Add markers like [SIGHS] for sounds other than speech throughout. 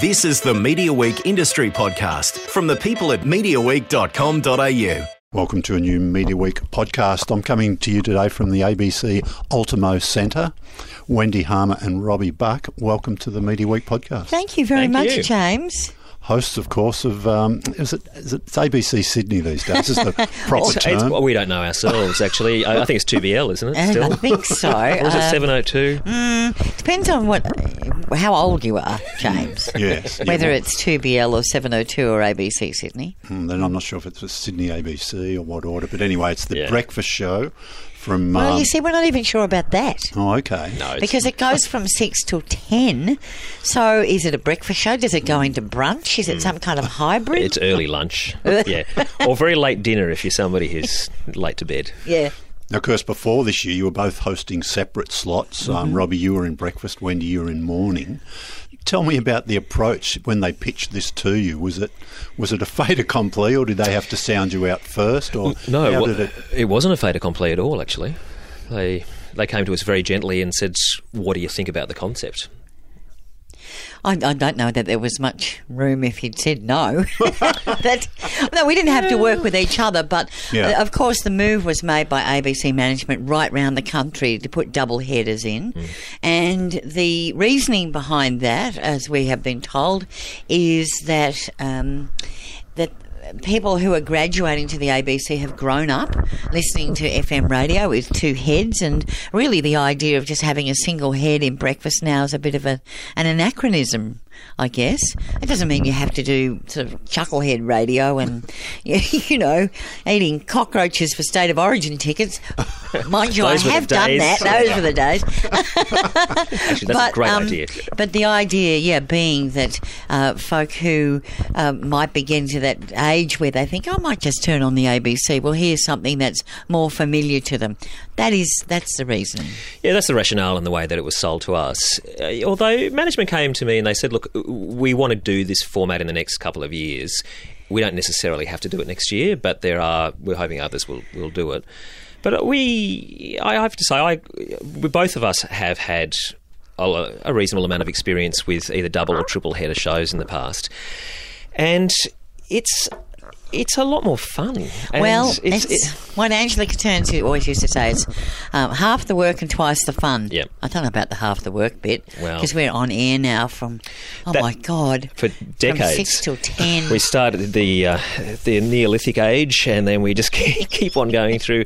This is the Media Week Industry Podcast from the people at MediaWeek.com.au. Welcome to a new Media Week podcast. I'm coming to you today from the ABC Ultimo Centre. Wendy Harmer and Robbie Buck, welcome to the Media Week podcast. Thank you very Thank much, you. James. Hosts, of course, of um, is it, is it it's ABC Sydney these days? Is the [LAUGHS] proper It's, it's, term? well, we don't know ourselves, actually. I, I think it's 2BL, isn't it? Um, Still? I think so. [LAUGHS] Or was it Um, 702? Depends on what, how old you are, James. [LAUGHS] yes. Whether yeah, it's 2BL or 702 or ABC Sydney. well, then I'm not sure if it's Sydney ABC or what order, but anyway, it's the Yeah. breakfast show from. Well, um, you see, we're not even sure about that. oh, okay. No, Because it goes from 6 till 10. So is it a breakfast show? Does it go into brunch? Is it some kind of hybrid? it's early lunch. [LAUGHS] yeah. Or very late dinner if you're somebody who's late to bed. yeah. Now, of course, before this year, you were both hosting separate slots. Um, Mm-hmm. Robbie, you were in breakfast. Wendy, you were in morning. Tell me about the approach when they pitched this to you. Was it was it a fait accompli, or did they have to sound you out first, or No, did it? it wasn't a fait accompli at all, actually. They, they came to us very gently and said, What do you think about the concept? I, I don't know that there was much room if he'd said no. [LAUGHS] that, no, we didn't have to work with each other, but Yeah. uh, of course the move was made by ABC management right round the country to put double headers in. And the reasoning behind that, as we have been told, is that um, that people who are graduating to the ABC have grown up listening to FM radio with two heads, and really the idea of just having a single head in breakfast now is a bit of a, an anachronism. I guess it doesn't mean you have to do sort of chucklehead radio and [LAUGHS] you know eating cockroaches for state of origin tickets. Mind you, [LAUGHS] I have done days. that. Those were the days. [LAUGHS] Actually, that's a great um, idea. But the idea, yeah, being that uh, folk who uh, might be getting to that age where they think, "Oh, I might just turn on the ABC. Well, here's something that's more familiar to them. That is, that's the reason. Yeah, that's the rationale and the way that it was sold to us. Uh, although management came to me and they said, look, we want to do this format in the next couple of years. We don't necessarily have to do it next year, but there are, we're hoping others will, will do it. But we, I have to say, I, both of us have had a, a reasonable amount of experience with either double or triple header shows in the past. And it's, it's a lot more fun. Well, it's, it's, it- what Angela Catterns always used to say is um, half the work and twice the fun. Yep. I don't know about the half the work bit Well- because we're on air now from oh That- my god for decades. six till ten. We started the uh, the Neolithic age, and then we just [LAUGHS] keep keep on going through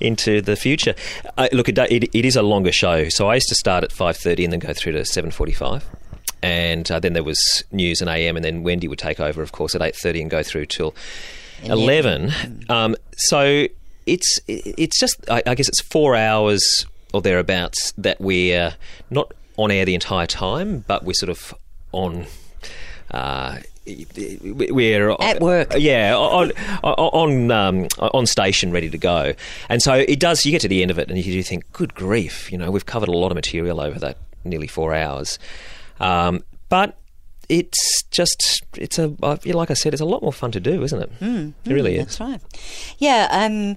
into the future. Uh, look, it, it, it is a longer show, so I used to start at five thirty and then go through to seven forty five. And uh, then there was news and AM, and then Wendy would take over, of course, at eight thirty and go through till eleven. Um, so it's it's just I, I guess it's four hours or thereabouts that we're not on air the entire time, but we're sort of on. Uh, we're At work. yeah, on on um, on station, ready to go, and so it does. You get to the end of it, and you do think, "Good grief!" You know, we've covered a lot of material over that nearly four hours, um, but it's just it's a uh, like I said, it's a lot more fun to do, isn't it? it really is. That's right. Yeah, um,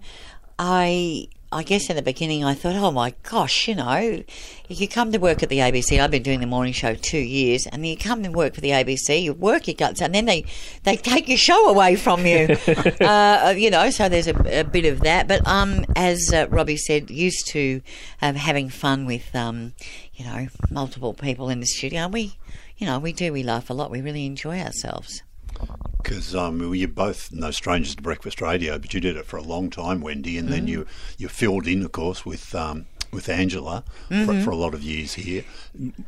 I I guess in the beginning I thought, oh my gosh, you know, if you come to work at the ABC. I've been doing the morning show two years, and you come and work for the ABC. You work your guts, out, and then they they take your show away from you. [LAUGHS] uh, you know, so there's a, a bit of that. But um, as uh, Robbie said, used to um, having fun with um, you know, multiple people in the studio. And we, you know, we do. We laugh a lot. We really enjoy ourselves. Because um, you're both no strangers to breakfast radio, but you did it for a long time, Wendy, and Mm. then you you filled in, of course, with um, with Angela Mm-hmm. for, for a lot of years here.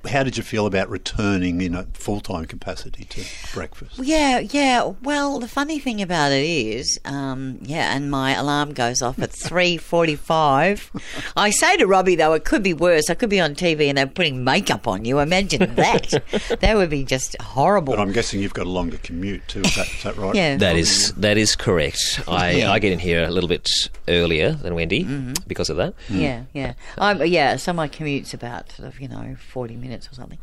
How did you feel about returning in a full time capacity to breakfast? Yeah, yeah. Well, the funny thing about it is, um, yeah, and my alarm goes off at [LAUGHS] three forty-five. I say to Robbie though, it could be worse. I could be on TV and they're putting makeup on you. Imagine that. [LAUGHS] that would be just horrible. But I'm guessing you've got a longer commute too. Is that, is that right? Yeah. That is that is correct. I, I get in here a little bit earlier than Wendy because of that. Yeah, yeah, I'm, yeah. So my commute's about sort of you know forty minutes or something,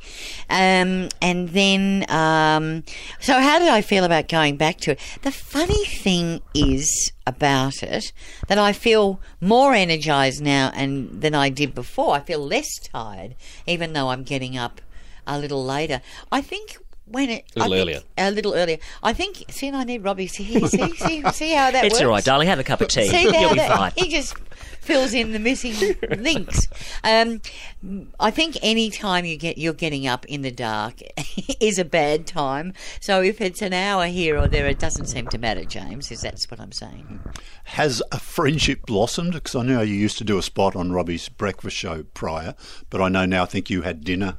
um, and then um, so how did I feel about going back to it? The funny thing is about it that I feel more energized now and than I did before. I feel less tired, even though I'm getting up a little later. I think when it A little I think- earlier. A little earlier. I think. See, and I need Robbie. See, see, see, [LAUGHS] see how that It's works. all right, darling. Have a cup of tea. See You'll how be that- fine. He just fills in the missing [LAUGHS] links. Um, I think any time you get you're getting up in the dark [LAUGHS] is a bad time. So if it's an hour here or there, it doesn't seem to matter, James. Is that's what I'm saying? Has a friendship blossomed? Because I know you used to do a spot on Robbie's breakfast show prior, but I know now. I think you had dinner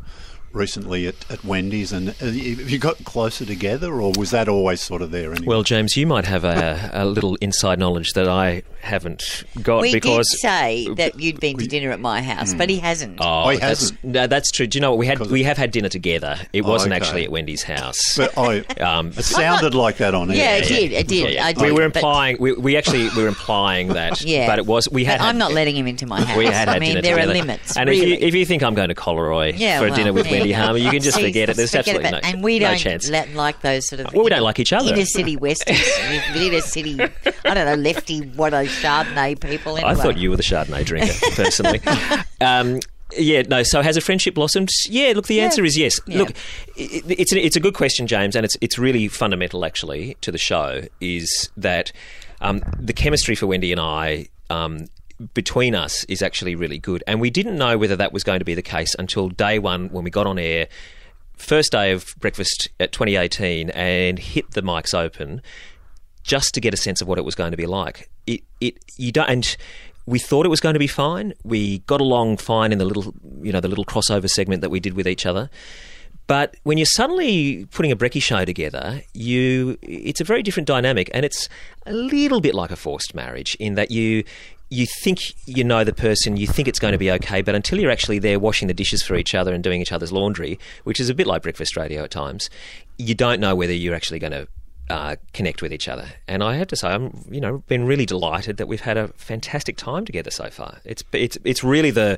recently at, at Wendy's, and uh, have you got closer together, or was that always sort of there? Anyway? Well, James, you might have a, a little inside knowledge that I haven't got We because did say that you'd been to dinner at my house, but he hasn't. Oh, Oh, he that's, hasn't? no, that's true. Do you know what we had? We have had dinner together. It wasn't okay. actually at Wendy's house. but I, Um, it sounded like that on air. yeah, it did. It did. Yeah, I we were implying. We, we actually were implying that. [LAUGHS] Yeah, but it was. We had. But I'm not letting him into my house. We had had I mean, dinner there together. are limits. And really. if you if you think I'm going to Collaroy Yeah, for well, dinner with yeah. Wendy Harmer, you can just [LAUGHS] forget it. There's forget absolutely no, and we no don't chance. like those sort of. Well, we don't like each other. Inner city [LAUGHS] westerns, inner city. I don't know, lefty, what are Chardonnay people. Anyway. I thought you were the Chardonnay drinker, [LAUGHS] personally. um, yeah, no. So has a friendship blossomed? Yeah. Look, the answer is yes. Yeah. Look, i it's a, it's a good question, James, and it's it's really fundamental actually to the show. Is that um, the chemistry for Wendy and I. Um, between us is actually really good, and we didn't know whether that was going to be the case until day one when we got on air, first day of breakfast at 2018, and hit the mics open just to get a sense of what it was going to be like. It, it, you don't, and we thought it was going to be fine. We got along fine in the little, you know, the little crossover segment that we did with each other. But when you're suddenly putting a brekkie show together, you it's a very different dynamic, and it's a little bit like a forced marriage in that you you think you know the person, you think it's going to be okay, but until you're actually there washing the dishes for each other and doing each other's laundry, which is a bit like breakfast radio at times, you don't know whether you're actually going to uh, connect with each other. And I have to say, I'm you know been really delighted that we've had a fantastic time together so far. It's it's it's really the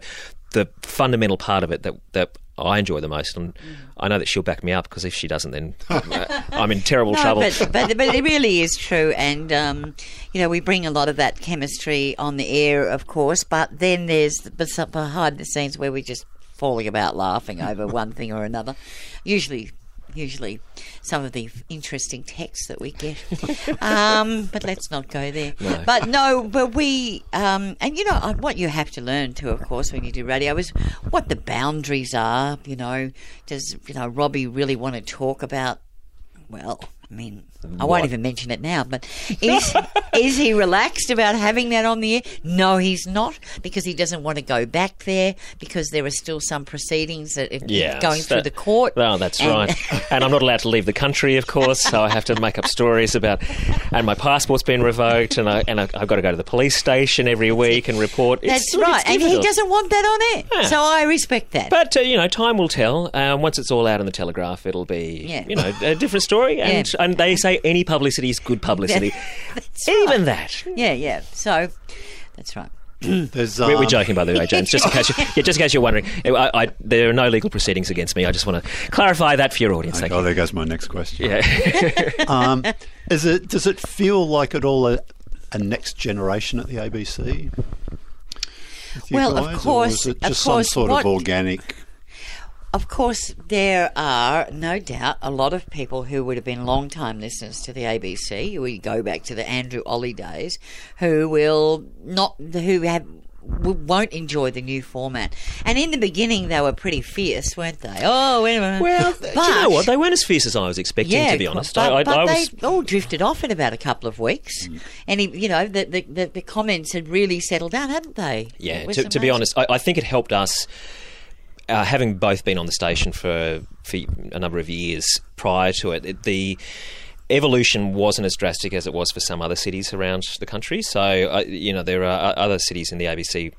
the fundamental part of it that that I enjoy the most, and I know that she'll back me up because if she doesn't, then uh, I'm in terrible [LAUGHS] No, trouble. but, but but it really is true, and um, you know we bring a lot of that chemistry on the air, of course. But then there's the behind the scenes where we're just falling about laughing over one thing or another. Usually, usually some of the interesting texts that we get. [LAUGHS] um, but let's not go there. But no, but we um, and you know what you have to learn too, of course, when you do radio is what the boundaries are. You know, does you know Robbie really want to talk about? Well, I mean, I won't even mention it now, but is [LAUGHS] is he relaxed about having that on the air? No, he's not because he doesn't want to go back there because there are still some proceedings that are yeah, going through the court. Oh, that's And- right. [LAUGHS] and I'm not allowed to leave the country, of course, so I have to make up stories about. And my passport's been revoked, and I and I, I've got to go to the police station every week and report. That's it's right, and he doesn't want that on air. Yeah. So I respect that. But uh, you know, time will tell. Um, once it's all out in the Telegraph, it'll be Yeah. you know a different story. And Yeah. and they say any publicity is good publicity. [LAUGHS] Even right. that. yeah, yeah. So that's right. [CLEARS THROAT] There's, We're, we're um, joking, by the way, [LAUGHS] James. Just in case, you, yeah, just in case you're wondering, I, I, there are no legal proceedings against me. I just want to clarify that for your audience. Thank Oh, there goes my next question. Yeah. [LAUGHS] Um, is it? Does it feel like at all a, a next generation at the ABC? with you Well, of course- or is it of just course, some sort what- of organic? Of course, there are no doubt a lot of people who would have been long time listeners to the ABC. We go back to the Andrew Olle days, who will not, who have. Won't enjoy the new format, and in the beginning they were pretty fierce, weren't they? Oh, anyway. well, but, do you know what? They weren't as fierce as I was expecting, yeah, to be honest. But, I, I, but I they all drifted off in about a couple of weeks, mm. and he, you know the, the the the comments had really settled down, hadn't they? Yeah, to, to be honest, I, I think it helped us. Uh, having both been on the station for, for a number of years prior to it, it, the evolution wasn't as drastic as it was for some other cities around the country. So, uh, you know, there are other cities in the ABC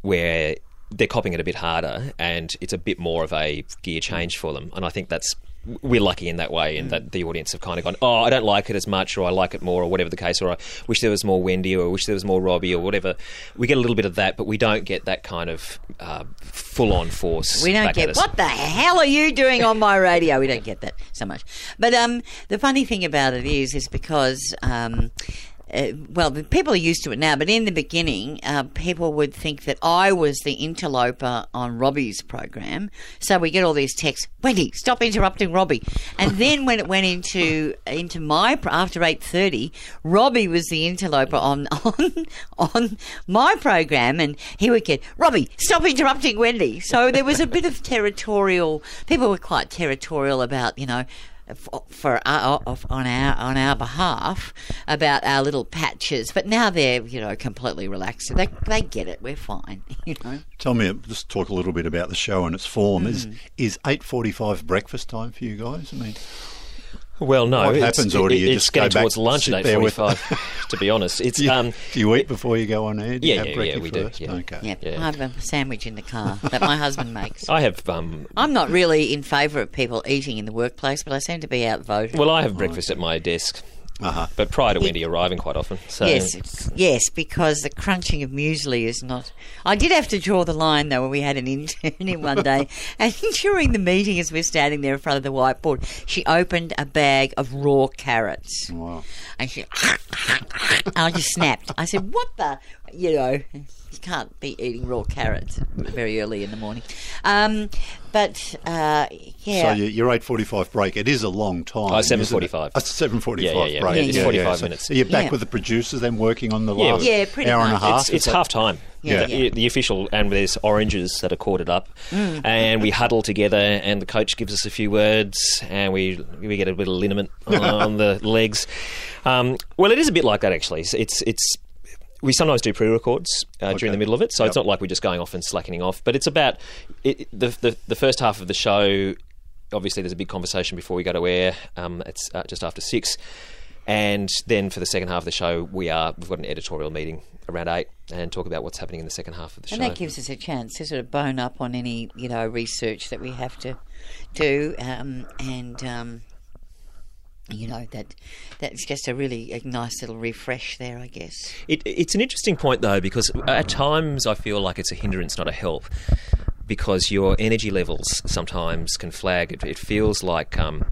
where they're copying it a bit harder and it's a bit more of a gear change for them. And I think that's we're lucky in that way, in that the audience have kind of gone, oh, I don't like it as much, or I like it more, or whatever the case, or I wish there was more Wendy, or I wish there was more Robbie, or whatever. We get a little bit of that, but we don't get that kind of uh, full-on force. We don't get what the hell are you doing on my radio? We don't get that so much. But um, the funny thing about it is, is because um, uh, well, the people are used to it now, but in the beginning, uh, people would think that I was the interloper on Robbie's program. So we get all these texts, Wendy, stop interrupting Robbie. And [LAUGHS] then when it went into into my after eight thirty, Robbie was the interloper on [LAUGHS] on on my program, and he would get Robbie, stop interrupting Wendy. So there was a bit of territorial. People were quite territorial about you know for, for our, of- on our on our behalf about our little patches, but now they're you know completely relaxed. They they get it. We're fine. [LAUGHS] You know. Tell me, just talk a little bit about the show and its form. Mm. Is is eight forty five breakfast time for you guys? I mean, Well, no. What it's- happens, or do you it's just go getting back, towards lunch sit at there with- 8.45, [LAUGHS] [LAUGHS] to be honest. It's, do you, um, do you eat before you go on air? Do you Yeah, have yeah, yeah, we do, yeah. Okay. Yeah, Yeah. I have a sandwich in the car that my husband makes. [LAUGHS] I have, um, I'm not really in favour of people eating in the workplace, but I seem to be outvoted. well, I have breakfast at my desk, Uh-huh. but prior to Wendy arriving quite often. So Yes, yes, because the crunching of muesli is not. I did have to draw the line though when we had an [LAUGHS] intern in one day, and [LAUGHS] during the meeting, as we're standing there in front of the whiteboard, she opened a bag of raw carrots, Wow. and she. [LAUGHS] I just snapped. I said, "What the?" You know, you can't be eating raw carrots very early in the morning. Um, but uh, yeah, So your, your eight forty five break. It is a long time. Oh, isn't 7:45. Uh, seven forty five Yeah, yeah, yeah. break. Yeah, it's 45 So minutes. Are you back Yeah. with the producers then working on the Yeah, last Yeah, pretty hour and a half? It's, Is it's half time. Yeah. The, the official, and there's oranges that are corded up, Mm. and we huddle together, and the coach gives us a few words, and we we get a bit of liniment [LAUGHS] on the legs. Um, well, it is a bit like that actually. It's it's. It's we sometimes do pre-records uh, Okay. during the middle of it, so it's not like we're just going off and slackening off. But it's about it, the, the the first half of the show. Obviously, there's a big conversation before we go to air. Um, it's uh, just after six, and then for the second half of the show, we are we've got an editorial meeting around eight and talk about what's happening in the second half of the And show. And that gives us a chance to sort of bone up on any, you know, research that we have to do, um, and um, you know that that's just a really a nice little refresh there, I guess. It, it's an interesting point though because at times I feel like it's a hindrance, not a help. Because your energy levels sometimes can flag. It, it feels like um,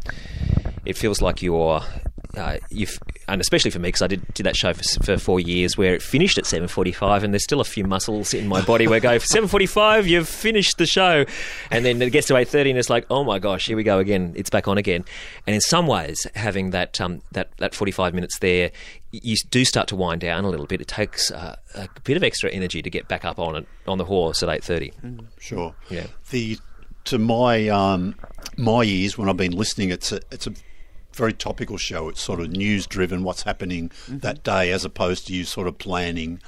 it feels like you're. Uh, you've, and especially for me, because I did, did that show for, for four years, where it finished at seven forty-five, and there's still a few muscles in my body where I go seven forty-five, you've finished the show, and then it gets to eight thirty, and it's like, oh my gosh, here we go again, it's back on again. And in some ways, having that um, that that forty-five minutes there, you do start to wind down a little bit. It takes uh, a bit of extra energy to get back up on it on the horse at eight thirty. Sure. Yeah. The to my um, my ears when I've been listening, it's a it's a very topical show. It's sort of news driven, what's happening Mm-hmm. that day, as opposed to you sort of planning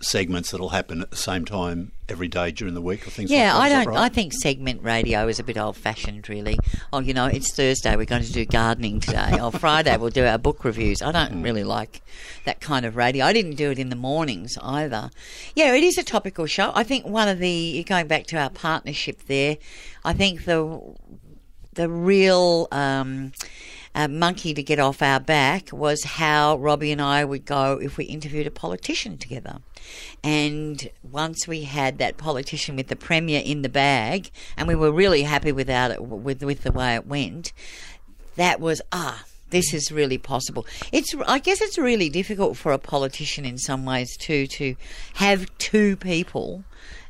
segments that'll happen at the same time every day during the week or things Yeah, I like that. Is that don't. right? I think segment radio is a bit old-fashioned, really. Oh, you know, it's Thursday. We're going to do gardening today. or Friday, we'll do our book reviews. I don't really like that kind of radio. I didn't do it in the mornings either. Yeah, it is a topical show. I think one of the going back to our partnership there. I think the the real um, uh, monkey to get off our back was how Robbie and I would go if we interviewed a politician together. And once we had that politician with the premier in the bag, and we were really happy without it, with with the way it went, that was ah. This is really possible. It's, I guess, it's really difficult for a politician in some ways too to have two people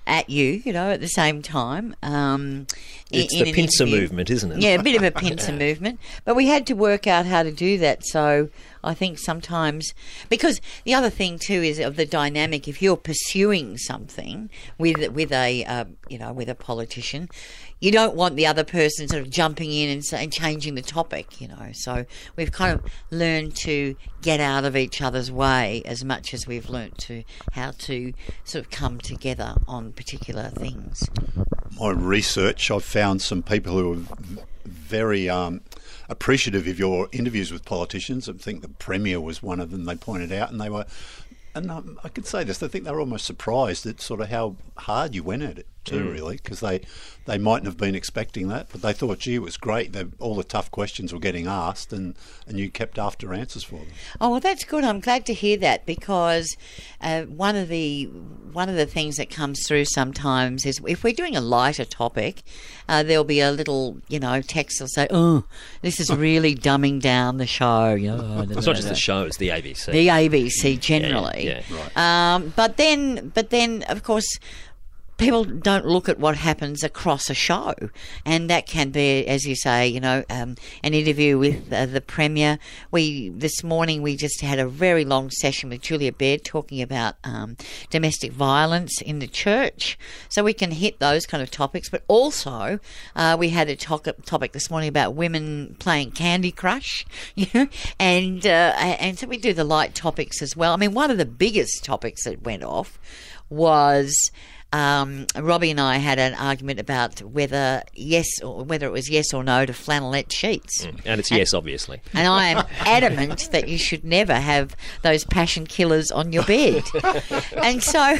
at you, you know, at the same time. Um, It's in the pincer movement, isn't it? Yeah, a bit of a [LAUGHS] pincer movement. But we had to work out how to do that. So I think sometimes, because the other thing too is of the dynamic. If you're pursuing something with with a uh, you know with a politician, you don't want the other person sort of jumping in and, and changing the topic. You know, so we've kind of learned to get out of each other's way as much as we've learnt to how to sort of come together on particular things. my research, I've found some people who are very um, appreciative of your interviews with politicians. I think the Premier was one of them they pointed out, and they were, and um, I could say this, I think they were almost surprised at sort of how hard you went at it. Too, really, because they they mightn't have been expecting that, but they thought, gee, it was great. They, all the tough questions were getting asked, and, and you kept after answers for them. Oh well, that's good. I'm glad to hear that because uh, one of the one of the things that comes through sometimes is if we're doing a lighter topic, uh, there'll be a little you know text will say, "Oh, this is [LAUGHS] really dumbing down the show." You know, It's not just the show; it's the ABC. the ABC generally. yeah, Um, but then, but then, of course. People don't look at what happens across a show, and that can be, as you say, you know, um, an interview with uh, the premier. We this morning we just had a very long session with Julia Baird talking about um, domestic violence in the church, so we can hit those kind of topics. But also, uh, we had a topic topic this morning about women playing Candy Crush, [LAUGHS] you know, and uh, and so we do the light topics as well. I mean, one of the biggest topics that went off was um, Robbie and I had an argument about whether yes or whether it was yes or no to flannelette sheets. and it's yes, obviously. And I am adamant that you should never have those passion killers on your bed. [LAUGHS] and so,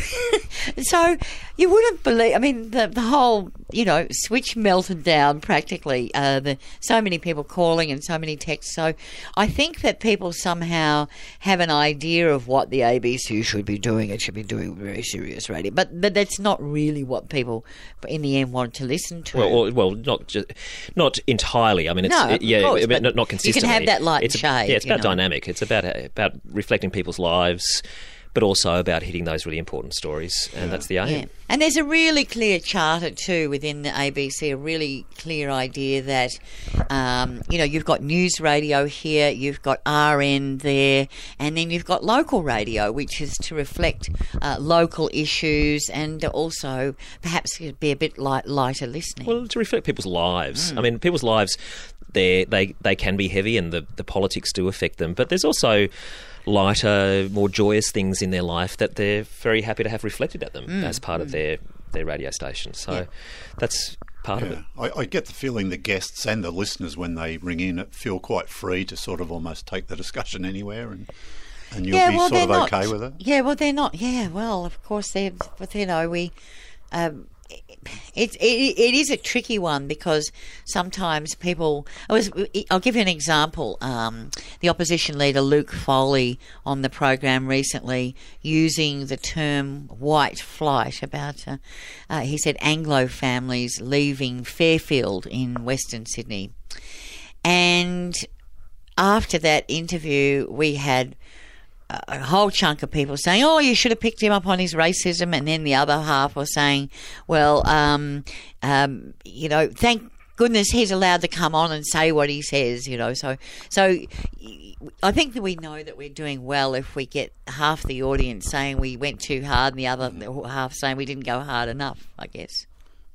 so you wouldn't believe. I mean, the the whole you know switch melted down practically. Uh, the so many people calling and so many texts. So I think that people somehow have an idea of what the ABC should be doing. It should be doing very serious radio, but but that's not really what people in the end want to listen to. Well, well, not just, not entirely. I mean, it's No, of yeah, course, I mean, but not, not you can have that light it's and a- shade, Yeah, it's about know. dynamic. It's about about reflecting people's lives, but also about hitting those really important stories, and that's the aim. Yeah. And there's a really clear charter too within the ABC, a really clear idea that, um, you know, you've got news radio here, you've got RN there, and then you've got local radio, which is to reflect uh, local issues and also perhaps be a bit light, lighter listening. Well, to reflect people's lives. I mean, people's lives, they they they can be heavy, and the the politics do affect them. But there's also lighter, more joyous things in their life that they're very happy to have reflected at them as part of their their radio station. So that's part of it. I, I get the feeling the guests and the listeners, when they ring in, feel quite free to sort of almost take the discussion anywhere, and and you'll be sort of not, okay with it. Yeah, well, they're not. Yeah, well, of course they're. But you know, we. Um, it, it it is a tricky one because sometimes people. I was. I'll give you an example. Um, the opposition leader Luke Foley on the program recently using the term "white flight" about. Uh, uh, he said Anglo families leaving Fairfield in Western Sydney, and after that interview, we had a whole chunk of people saying, "Oh, you should have picked him up on his racism," and then the other half were saying, "Well, um, um, you know, thank goodness he's allowed to come on and say what he says." You know, so so I think that we know that we're doing well if we get half the audience saying we went too hard, and the other half saying we didn't go hard enough. I guess.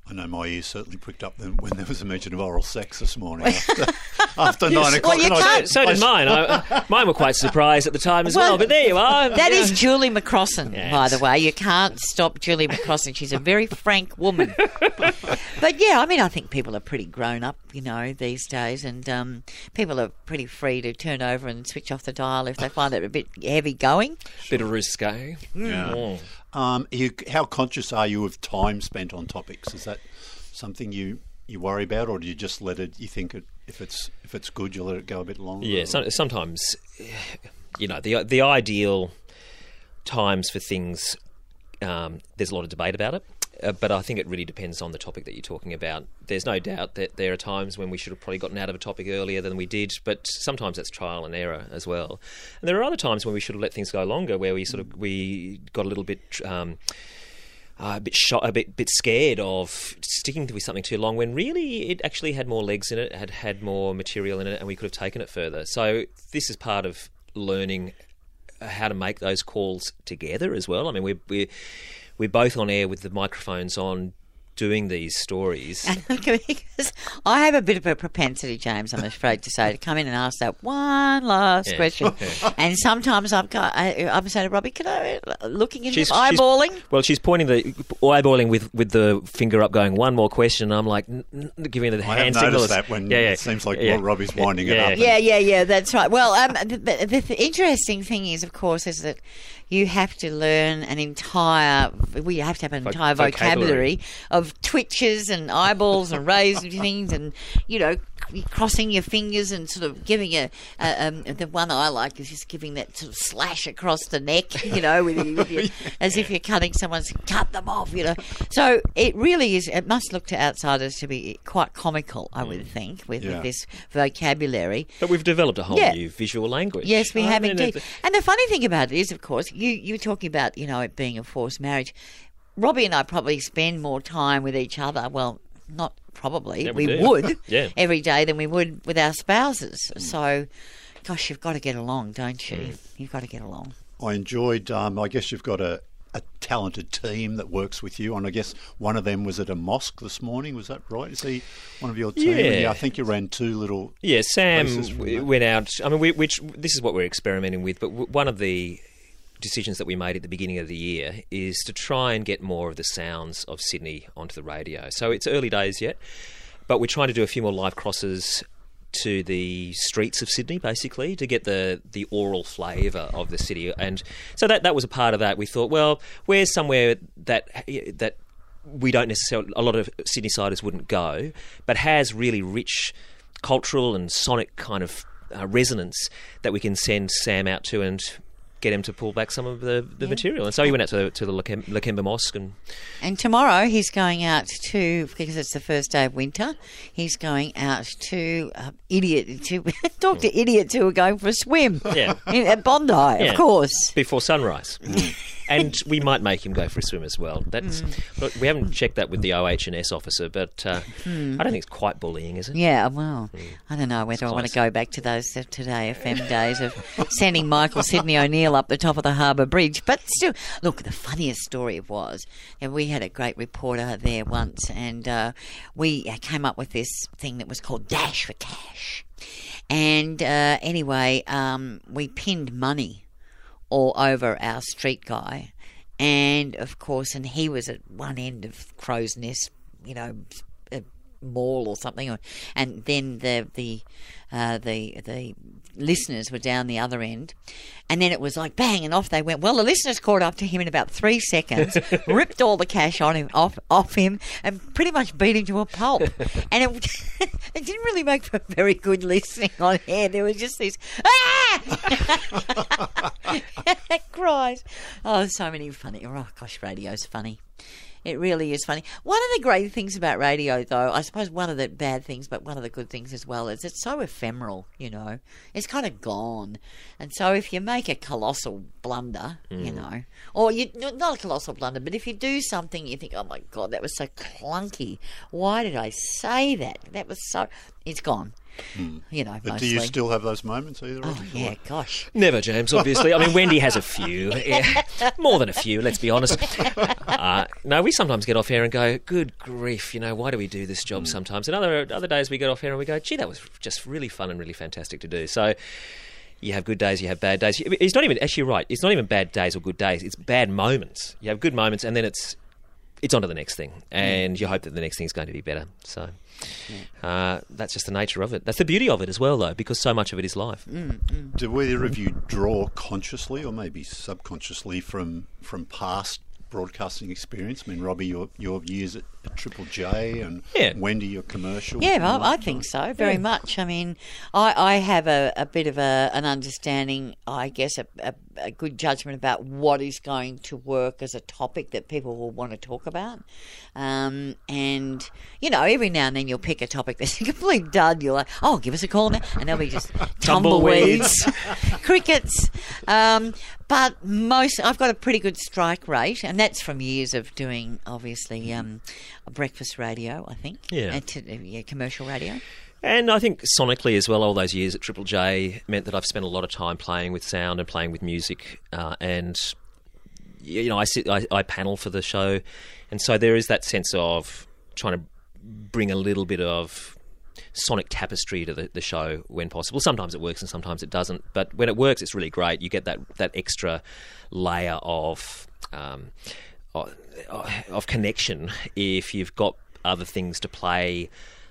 I know my ears certainly pricked up then when there was a mention of oral sex this morning after, [LAUGHS] after nine o'clock. you I- can't- So did mine. I, mine were quite surprised at the time as well. Well, but there you are. That Yeah. is Julie McCrossin, Yes. by the way. You can't stop Julie McCrossin. She's a very frank woman. [LAUGHS] but yeah, I mean, I think people are pretty grown up, you know, these days, and um, people are pretty free to turn over and switch off the dial if they find it a bit heavy going. bit of risque. Yeah. Mm. Um, you, how conscious are you of time spent on topics? Is that something you, you worry about, or do you just let it? You think it, if it's if it's good, you let it go a bit longer? Yeah, so, sometimes, [SIGHS] you know, the the ideal times for things. Um, there's a lot of debate about it, uh, but I think it really depends on the topic that you're talking about. There's no doubt that there are times when we should have probably gotten out of a topic earlier than we did, but sometimes that's trial and error as well. And there are other times when we should have let things go longer, where we sort of we got a little bit. Um, uh, a bit shot, a bit bit scared of sticking with something too long when really it actually had more legs in it, had had more material in it, and we could have taken it further. So this is part of learning how to make those calls together as well. I mean, we're we're, we're both on air with the microphones on, doing these stories. [LAUGHS] because I have a bit of a propensity, James, I'm afraid to say, to come in and ask that one last Yeah. question. [LAUGHS] and sometimes I've got, I, I'm saying to Robbie, can I, looking in She's- him, she's- eyeballing? Well, she's pointing the eyeballing with, with the finger up, going one more question. I'm like n- n- giving her the I hand have noticed signals. that when yeah, yeah. it seems like yeah. well, Robbie's winding it Yeah. up. Yeah, yeah, yeah, that's right. Well, um, the, the, the interesting thing is, of course, is that you have to learn an entire. We have to have an entire vocabulary. vocabulary of twitches and eyeballs and raised things, and you know, crossing your fingers and sort of giving a. a um, the one I like is just giving that sort of slash across the neck, [LAUGHS] you know, with, with your, [LAUGHS] as if you're cutting someone's cut them off, you know. So it really is. It must look to outsiders to be quite comical, I Mm. would think, with, Yeah. with this vocabulary. But we've developed a whole Yeah. new visual language. Yes, we I have mean, indeed. And the funny thing about it is, of course, you you were talking about you know it being a forced marriage. Robbie and I probably spend more time with each other. Well, not probably. Yeah, we we would [LAUGHS] Yeah. [LAUGHS] every day than we would with our spouses. So, gosh, you've got to get along, don't you? Mm. You've got to get along. I enjoyed. Um, I guess you've got a, a talented team that works with you, and I guess one of them was at a mosque this morning. Was that right? Is he one of your team? Yeah. I think you ran two little. Yeah, Sam from w- that. went out. I mean, we, which this is what we're experimenting with. But one of the decisions that we made at the beginning of the year is to try and get more of the sounds of Sydney onto the radio. So it's early days yet, but we're trying to do a few more live crosses to the streets of Sydney, basically, to get the the oral flavour of the city. And so that that was a part of that. We thought, well, where's somewhere that that we don't necessarily a lot of Sydney siders wouldn't go, but has really rich cultural and sonic kind of uh, resonance that we can send Sam out to and get him to pull back some of the, the material. And so he went out to, to the Lakem- Lakemba Mosque and And tomorrow he's going out to because it's the first day of winter. He's going out to uh, idiot to [LAUGHS] talk to idiots who are going for a swim. Yeah. [LAUGHS] in, at Bondi, Yeah. of course. before sunrise. [LAUGHS] and we might make him go for a swim as well. That's look, we haven't checked that with the OH&S officer, but uh, I don't think it's quite bullying, is it? Yeah, well, I don't know whether I want to go back to those uh, 2Day FM days of sending Michael Sidney O'Neill up the top of the Harbour Bridge. But still, look, the funniest story was, and we had a great reporter there once, and uh, we uh, came up with this thing that was called Dash for Cash. And uh, anyway, um, we pinned money all over our street guy. And of course, and he was at one end of Crow's Nest, you know, a mall or something, and then the the uh, the the listeners were down the other end, and then it was like bang, and off they went. Well, the listeners caught up to him in about three seconds, [LAUGHS] ripped all the cash on him off off him, and pretty much beat him to a pulp. [LAUGHS] and it, [LAUGHS] it didn't really make for very good listening on air. There was just this ah cries. Oh, so many funny. Oh gosh, radio's funny. It really is funny. One of the great things about radio, though, I suppose one of the bad things, but one of the good things as well, is it's so ephemeral, you know. It's kind of gone. And so if you make a colossal blunder, you mm. know, or you no, not a colossal blunder, but if you do something you think, oh my God, that was so clunky. Why did I say that? That was so. It's gone. Hmm. You know, But mostly. do you still have those moments either? Oh, of you? yeah, gosh. Never, James, obviously. I mean, Wendy has a [LAUGHS] few. Yeah, more than a few, let's be honest. Uh, no, we sometimes get off air and go, good grief, you know, why do we do this job hmm. sometimes? And other, other days we get off air and we go, gee, that was just really fun and really fantastic to do. So you have good days, you have bad days. It's not even, actually, right, it's not even bad days or good days, it's bad moments. You have good moments and then it's it's on to the next thing, hmm. and you hope that the next thing is going to be better. So uh, that's just the nature of it. That's the beauty of it as well, though, because so much of it is live. Do either of you draw consciously or maybe subconsciously from from past broadcasting experience? I mean, Robbie, your your years at, at Triple J, and Yeah. Wendy, your commercial. Yeah, well, I think so, very much. I mean, I, I have a, a bit of a, an understanding, I guess, a, a, a good judgment about what is going to work as a topic that people will want to talk about. Um, and, you know, every now and then you'll pick a topic that's [LAUGHS] a complete dud. You're like, oh, give us a call now. And there'll be just [LAUGHS] tumbleweeds, [LAUGHS] crickets. Um, but most, I've got a pretty good strike rate, and that's from years of doing, obviously, um, breakfast radio, I think. Yeah. And to, yeah, commercial radio. And I think sonically as well, all those years at Triple J meant that I've spent a lot of time playing with sound and playing with music. Uh, and you know, I sit, I, I panel for the show, and so there is that sense of trying to bring a little bit of sonic tapestry to the, the show when possible. Sometimes it works and sometimes it doesn't. But when it works, it's really great. You get that that extra layer of um, of, of connection if you've got other things to play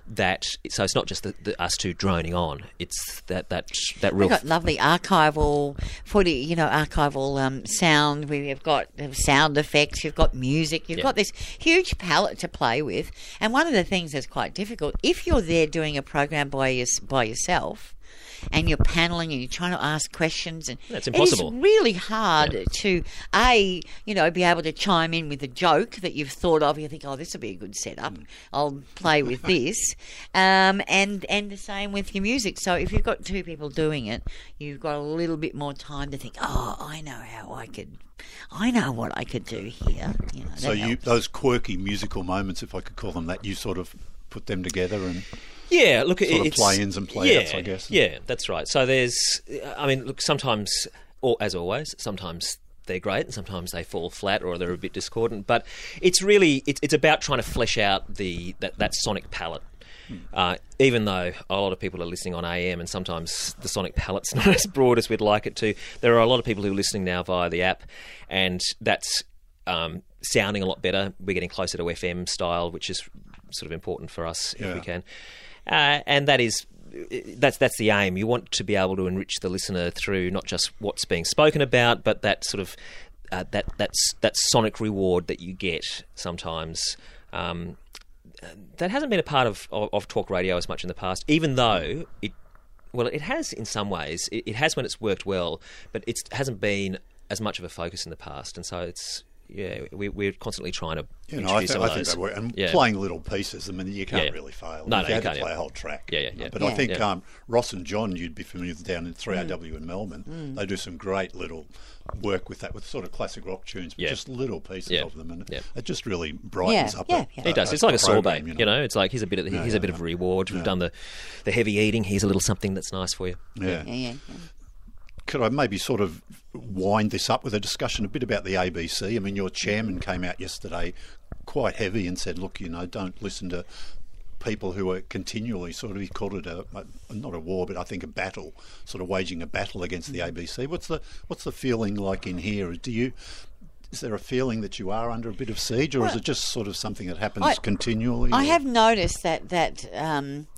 that so it's not just the, the, us two droning on. It's that that that real. We've got lovely archival footy, you know, archival um, sound. We've got sound effects. You've got music. You've Yeah. got this huge palette to play with. And one of the things that's quite difficult if you're there doing a program by your, by yourself. And you're paneling and you're trying to ask questions, and That's impossible. It is really hard to a you know be able to chime in with a joke that you've thought of. You think, oh, this will be a good setup. I'll play with [LAUGHS] this, um, and and the same with your music. So if you've got two people doing it, you've got a little bit more time to think. Oh, I know how I could. I know what I could do here. You know, So you helps. those quirky musical moments, if I could call them that, you sort of put them together and Yeah, look, Sort of it's play-ins and play-outs, yeah, I guess. Yeah, that's right. So there's, I mean, look, sometimes, or as always, sometimes they're great and sometimes they fall flat or they're a bit discordant. But it's really, it's, it's about trying to flesh out the that, that sonic palette. Hmm. Uh, even though a lot of people are listening on AM and sometimes the sonic palette's [LAUGHS] not as broad as we'd like it to, there are a lot of people who are listening now via the app, and that's um, sounding a lot better. We're getting closer to FM style, which is sort of important for us if we can. Uh, and that is that's that's the aim. You want to be able to enrich the listener through not just what's being spoken about, but that sort of uh, that that's that sonic reward that you get sometimes. Um, that hasn't been a part of, of, of talk radio as much in the past, even though it well, it has in some ways. It, it has when it's worked well, but it hasn't been as much of a focus in the past, and so it's yeah, we, we're constantly trying to you know, I, introduce th- some I of think those. they work. And Yeah. playing little pieces, I mean, you can't Yeah, yeah. really fail. No, if no, you you can't, to yeah. play a whole track. Yeah, yeah, yeah. But I think Yeah. um, Ross and John, you'd be familiar with down in 3AW in Melbourne. They do some great little work with that, with sort of classic rock tunes, but Yeah. just little pieces Yeah. of them, and Yeah. it just really brightens Yeah, up. yeah, yeah. a- It does. a It's like a sorbet. program, You know, it's like here's a bit of Yeah, here's a yeah, bit of reward. We've Yeah. done the the heavy eating. Here's a little something that's nice for you. Yeah. yeah, yeah. Could I maybe sort of wind this up with a discussion a bit about the ABC? I mean, your chairman came out yesterday quite heavy and said, look, you know, don't listen to people who are continually sort of, he called it a, not a war, but I think a battle, sort of waging a battle against the ABC. What's the what's the feeling like in here? Do you is there a feeling that you are under a bit of siege, or is it just sort of something that happens I- continually? I or- have noticed that that um,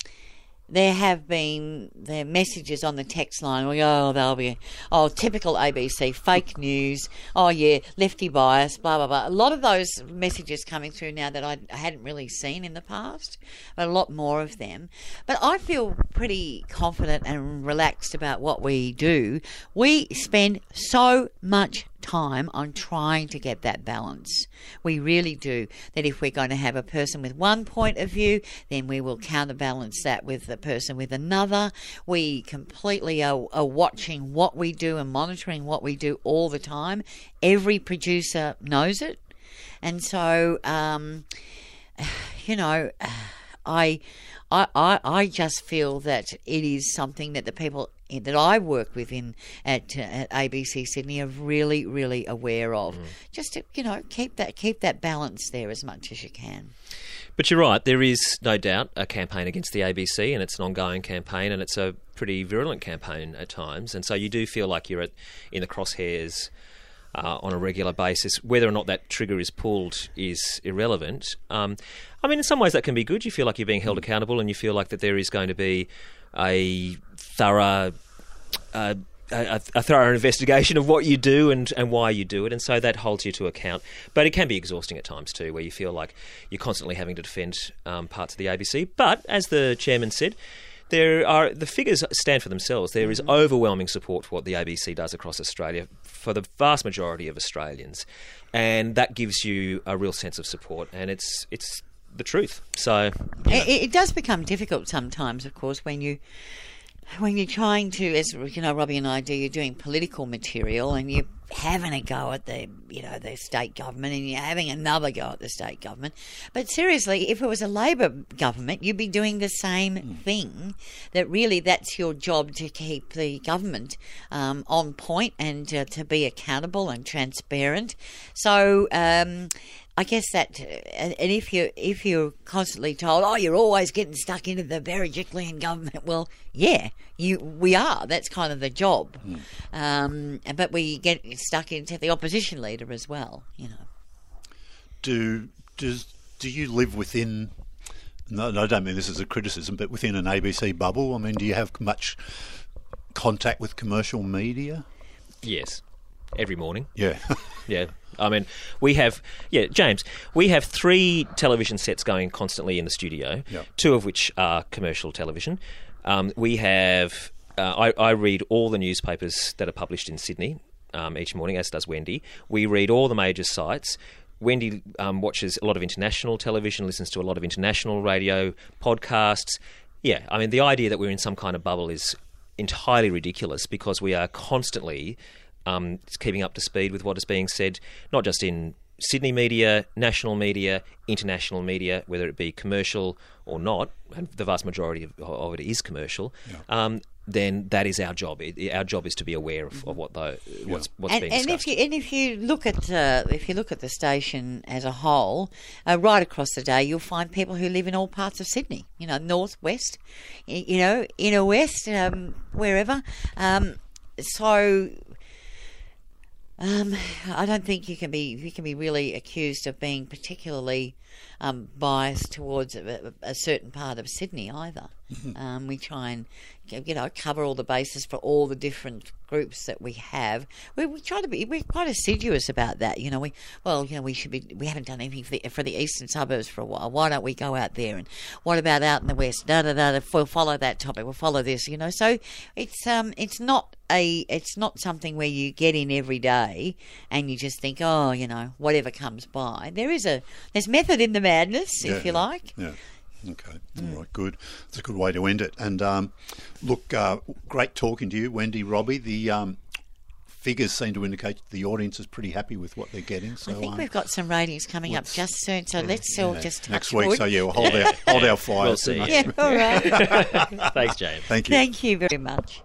there have been the messages on the text line. Oh, they'll be oh typical ABC fake news. Oh yeah, lefty bias. Blah blah blah. A lot of those messages coming through now that I hadn't really seen in the past, but a lot more of them. But I feel pretty confident and relaxed about what we do. We spend so much time on trying to get that balance. We really do. That if we're going to have a person with one point of view, then we will counterbalance that with the person with another. We completely are, are watching what we do and monitoring what we do all the time. Every producer knows it. And so, um, [SIGHS] you know, [SIGHS] I, I, I, I just feel that it is something that the people that I work with in at, at ABC Sydney are really, really aware of. Just to you know keep that keep that balance there as much as you can. But you're right. There is no doubt a campaign against the ABC, and it's an ongoing campaign, and it's a pretty virulent campaign at times. And so you do feel like you're at, in the crosshairs uh, on a regular basis. Whether or not that trigger is pulled is irrelevant. Um, I mean, in some ways that can be good. You feel like you're being held accountable, and you feel like that there is going to be a thorough. Uh, a, a thorough investigation of what you do and, and why you do it, and so that holds you to account. But it can be exhausting at times too, where you feel like you're constantly having to defend um, parts of the ABC. But as the chairman said, there are the figures stand for themselves. There is overwhelming support for what the ABC does across Australia for the vast majority of Australians, and that gives you a real sense of support. And it's it's the truth. So you know. It, it does become difficult sometimes, of course, when you when you're trying to, as you know, Robbie and I do, you're doing political material and you're having a go at the, you know, the state government and you're having another go at the state government. But seriously, if it was a Labor government, you'd be doing the same thing. That really, that's your job to keep the government um, on point and uh, to be accountable and transparent. So. Um, I guess that, uh, and and if you if you're constantly told, oh, you're always getting stuck into the Berejiklian government, well, yeah, you we are. That's kind of the job, um, but we get stuck into the opposition leader as well. You know, do does do you live within No, no, I don't mean this as a criticism, but within an ABC bubble, I mean, do you have much contact with commercial media? Yes, every morning. Yeah. [LAUGHS] Yeah. I mean, we have, yeah, James, we have three television sets going constantly in the studio, Yep. two of which are commercial television. Um, we have, uh, I, I read all the newspapers that are published in Sydney um, each morning, as does Wendy. We read all the major sites. Wendy um, watches a lot of international television, listens to a lot of international radio, podcasts. Yeah, I mean, the idea that we're in some kind of bubble is entirely ridiculous because we are constantly um, keeping up to speed with what is being said, not just in Sydney media, national media, international media, whether it be commercial or not, and the vast majority of, of it is commercial. Um, then that is our job. It, our job is to be aware of, of what the what's what's and, being and if you and if you look at uh, if you look at the station as a whole, uh, right across the day, you'll find people who live in all parts of Sydney. You know, north, west, you know, inner west, um, wherever. Um, so. Um, I don't think you can be you can be really accused of being particularly um, biased towards a, a certain part of Sydney either. Um, we try and you know cover all the bases for all the different groups that we have. We, we try to be we're quite assiduous about that. You know, we well you know we should be we haven't done anything for the, for the eastern suburbs for a while. Why don't we go out there and what about out in the west? Da da da. We'll follow that topic. We'll follow this. You know, so it's um it's not a it's not something where you get in every day and you just think oh you know whatever comes by. There is a there's method in the madness if you yeah, like. Yeah. Okay. All right. Good. It's a good way to end it. And um, look, uh, great talking to you, Wendy, Robbie. The um, figures seem to indicate the audience is pretty happy with what they're getting. So I think um, we've got some ratings coming up just soon, so let's all just touch next week. wood. So yeah, we'll hold our hold our [LAUGHS] fire. We'll see. yeah, all right. [LAUGHS] Thanks, James. Thank you. Thank you very much.